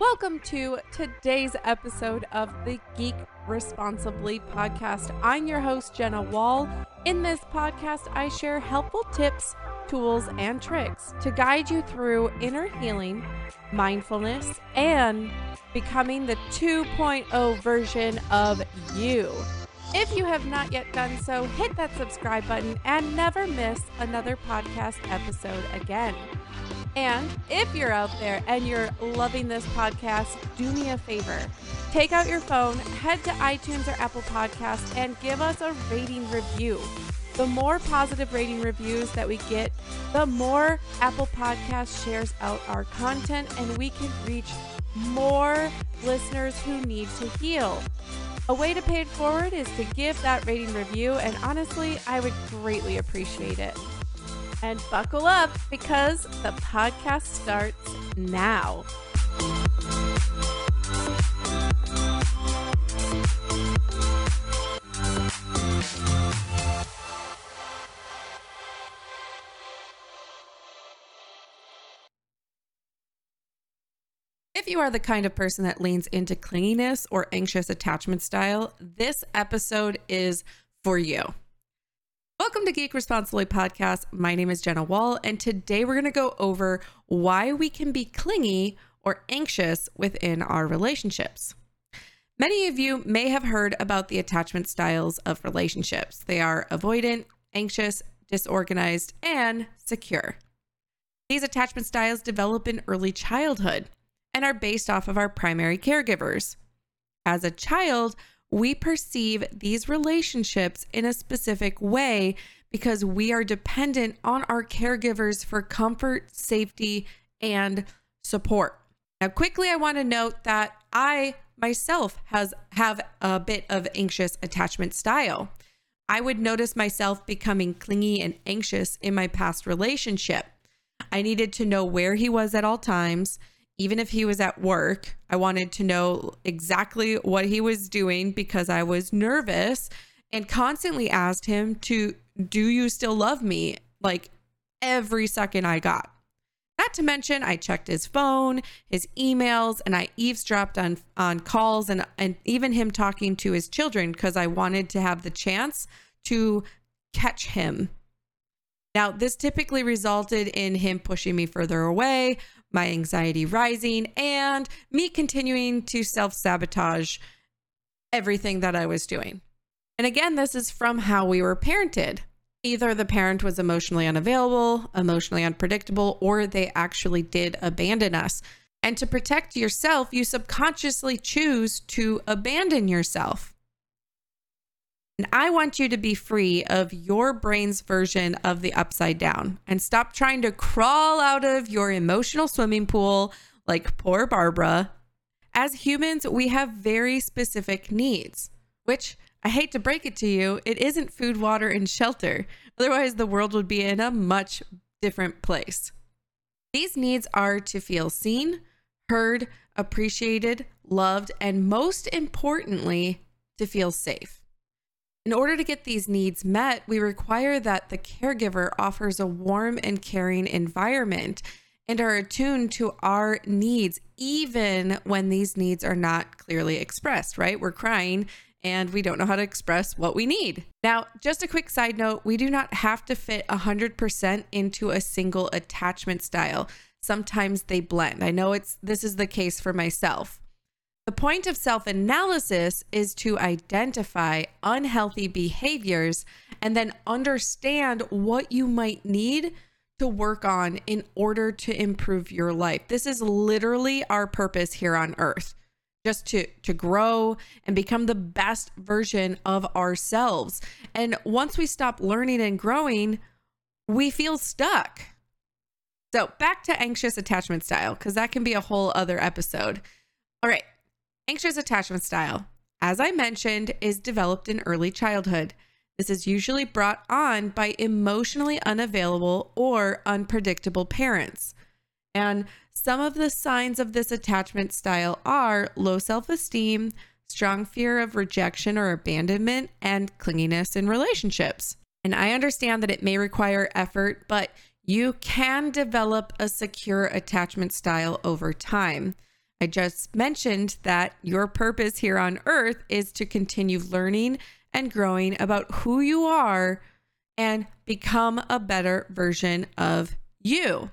Welcome to today's episode of the Geek Responsibly podcast. I'm your host, Jenna Wall. In this podcast, I share helpful tips, tools, and tricks to guide you through inner healing, mindfulness, and becoming the 2.0 version of you. If you have not yet done so, hit that subscribe button and never miss another podcast episode again. And if you're out there and you're loving this podcast, do me a favor. Take out your phone, head to iTunes or Apple Podcasts, and give us a rating review. The more positive rating reviews that we get, the more Apple Podcast shares out our content, and we can reach more listeners who need to heal. A way to pay it forward is to give that rating review, and honestly, I would greatly appreciate it. And buckle up because the podcast starts now. If you are the kind of person that leans into clinginess or anxious attachment style, this episode is for you. Welcome to Geek Responsibly Podcast. My name is Jenna Wall, and today we're going to go over why we can be clingy or anxious within our relationships. Many of you may have heard about the attachment styles of relationships. They are avoidant, anxious, disorganized, and secure. These attachment styles develop in early childhood and are based off of our primary caregivers. As a child, we perceive these relationships in a specific way because we are dependent on our caregivers for comfort, safety, and support. Now, quickly, I want to note that I myself has have a bit of anxious attachment style. I would notice myself becoming clingy and anxious in my past relationship. I needed to know where he was at all times even if he was at work, I wanted to know exactly what he was doing because I was nervous and constantly asked him to, Do you still love me? Like every second I got. Not to mention, I checked his phone, his emails, and I eavesdropped on, on calls and, and even him talking to his children because I wanted to have the chance to catch him. Now, this typically resulted in him pushing me further away, my anxiety rising, and me continuing to self sabotage everything that I was doing. And again, this is from how we were parented. Either the parent was emotionally unavailable, emotionally unpredictable, or they actually did abandon us. And to protect yourself, you subconsciously choose to abandon yourself. And I want you to be free of your brain's version of the upside down and stop trying to crawl out of your emotional swimming pool like poor Barbara. As humans, we have very specific needs, which I hate to break it to you, it isn't food, water, and shelter. Otherwise, the world would be in a much different place. These needs are to feel seen, heard, appreciated, loved, and most importantly, to feel safe. In order to get these needs met, we require that the caregiver offers a warm and caring environment and are attuned to our needs, even when these needs are not clearly expressed, right? We're crying and we don't know how to express what we need. Now, just a quick side note we do not have to fit 100% into a single attachment style. Sometimes they blend. I know it's this is the case for myself. The point of self analysis is to identify unhealthy behaviors and then understand what you might need to work on in order to improve your life. This is literally our purpose here on earth. Just to to grow and become the best version of ourselves. And once we stop learning and growing, we feel stuck. So, back to anxious attachment style cuz that can be a whole other episode. All right. Anxious attachment style, as I mentioned, is developed in early childhood. This is usually brought on by emotionally unavailable or unpredictable parents. And some of the signs of this attachment style are low self esteem, strong fear of rejection or abandonment, and clinginess in relationships. And I understand that it may require effort, but you can develop a secure attachment style over time. I just mentioned that your purpose here on earth is to continue learning and growing about who you are and become a better version of you.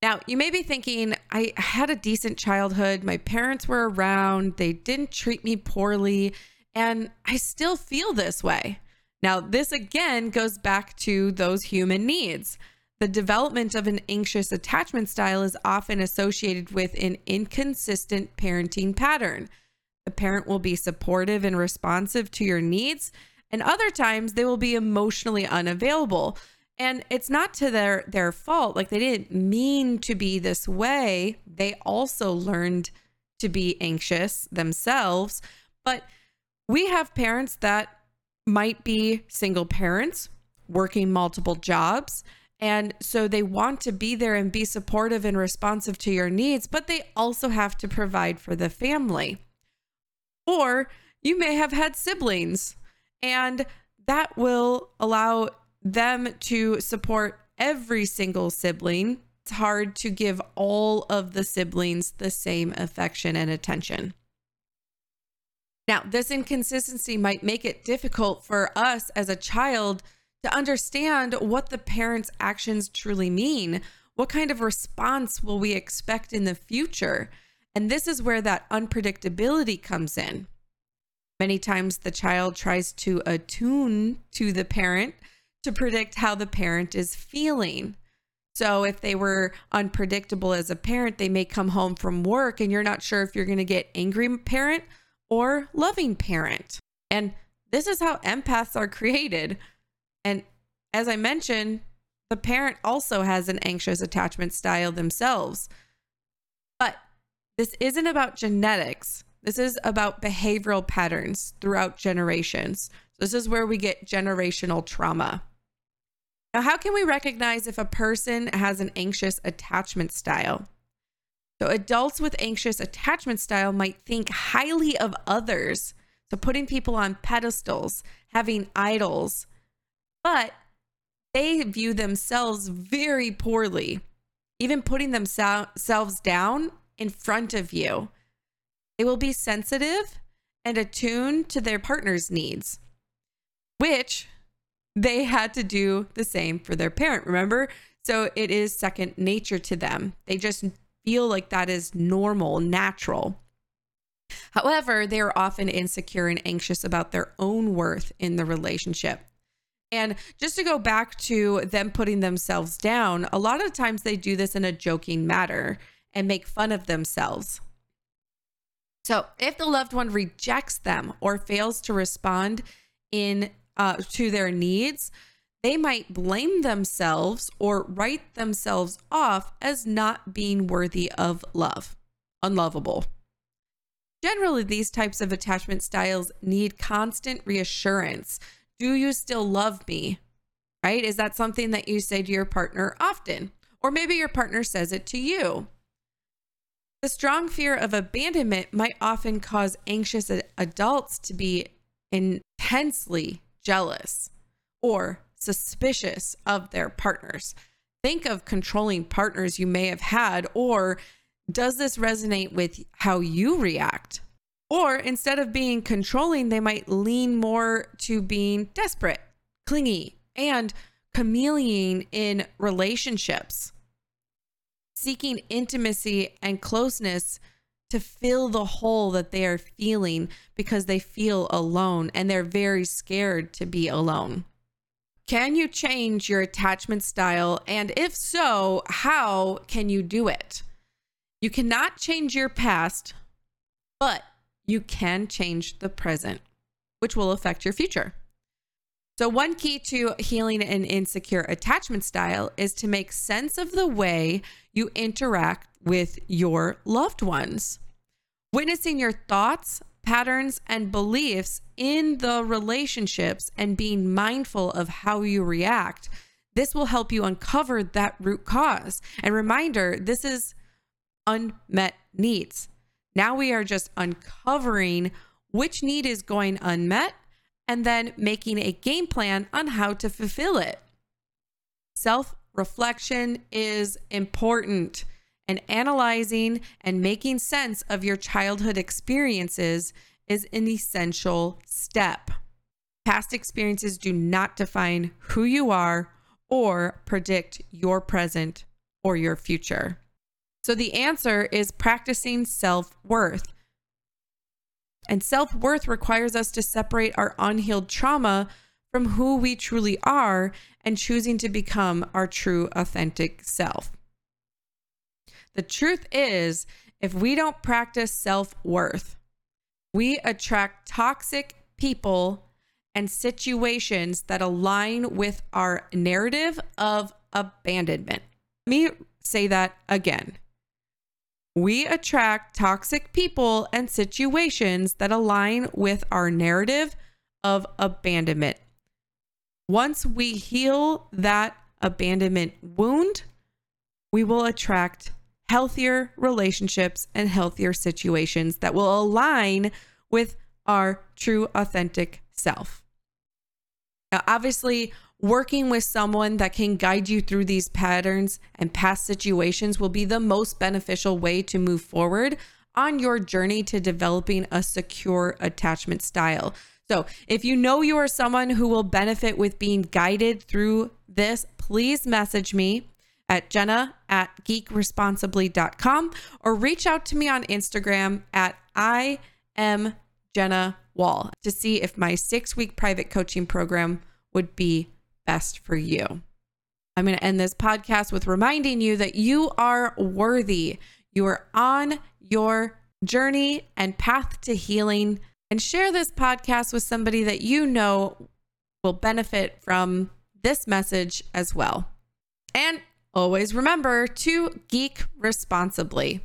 Now, you may be thinking, I had a decent childhood. My parents were around. They didn't treat me poorly. And I still feel this way. Now, this again goes back to those human needs. The development of an anxious attachment style is often associated with an inconsistent parenting pattern. The parent will be supportive and responsive to your needs, and other times they will be emotionally unavailable. And it's not to their their fault like they didn't mean to be this way. They also learned to be anxious themselves. But we have parents that might be single parents working multiple jobs and so they want to be there and be supportive and responsive to your needs but they also have to provide for the family or you may have had siblings and that will allow them to support every single sibling, it's hard to give all of the siblings the same affection and attention. Now, this inconsistency might make it difficult for us as a child to understand what the parent's actions truly mean. What kind of response will we expect in the future? And this is where that unpredictability comes in. Many times the child tries to attune to the parent to predict how the parent is feeling. So if they were unpredictable as a parent, they may come home from work and you're not sure if you're going to get angry parent or loving parent. And this is how empaths are created. And as I mentioned, the parent also has an anxious attachment style themselves. But this isn't about genetics. This is about behavioral patterns throughout generations. This is where we get generational trauma. Now, how can we recognize if a person has an anxious attachment style? So, adults with anxious attachment style might think highly of others. So, putting people on pedestals, having idols, but they view themselves very poorly, even putting themselves down in front of you. They will be sensitive and attuned to their partner's needs, which they had to do the same for their parent, remember? So it is second nature to them. They just feel like that is normal, natural. However, they are often insecure and anxious about their own worth in the relationship. And just to go back to them putting themselves down, a lot of times they do this in a joking manner and make fun of themselves. So, if the loved one rejects them or fails to respond in uh, to their needs, they might blame themselves or write themselves off as not being worthy of love, unlovable. Generally, these types of attachment styles need constant reassurance. Do you still love me? Right? Is that something that you say to your partner often? Or maybe your partner says it to you. The strong fear of abandonment might often cause anxious adults to be intensely jealous or suspicious of their partners. Think of controlling partners you may have had, or does this resonate with how you react? Or instead of being controlling, they might lean more to being desperate, clingy, and chameleon in relationships, seeking intimacy and closeness to fill the hole that they are feeling because they feel alone and they're very scared to be alone. Can you change your attachment style? And if so, how can you do it? You cannot change your past, but you can change the present, which will affect your future. So, one key to healing an insecure attachment style is to make sense of the way you interact with your loved ones. Witnessing your thoughts, patterns, and beliefs in the relationships and being mindful of how you react. This will help you uncover that root cause. And reminder this is unmet needs. Now we are just uncovering which need is going unmet and then making a game plan on how to fulfill it. Self reflection is important and analyzing and making sense of your childhood experiences is an essential step. Past experiences do not define who you are or predict your present or your future. So the answer is practicing self worth. And self worth requires us to separate our unhealed trauma from who we truly are and choosing to become our true, authentic self. The truth is, if we don't practice self worth, we attract toxic people and situations that align with our narrative of abandonment. Let me say that again. We attract toxic people and situations that align with our narrative of abandonment. Once we heal that abandonment wound, we will attract healthier relationships and healthier situations that will align with our true, authentic self. Now, obviously, working with someone that can guide you through these patterns and past situations will be the most beneficial way to move forward on your journey to developing a secure attachment style. So, if you know you are someone who will benefit with being guided through this, please message me at jenna at geekresponsibly.com or reach out to me on Instagram at I am Jenna Wall to see if my six week private coaching program would be best for you. I'm going to end this podcast with reminding you that you are worthy. You are on your journey and path to healing. And share this podcast with somebody that you know will benefit from this message as well. And always remember to geek responsibly.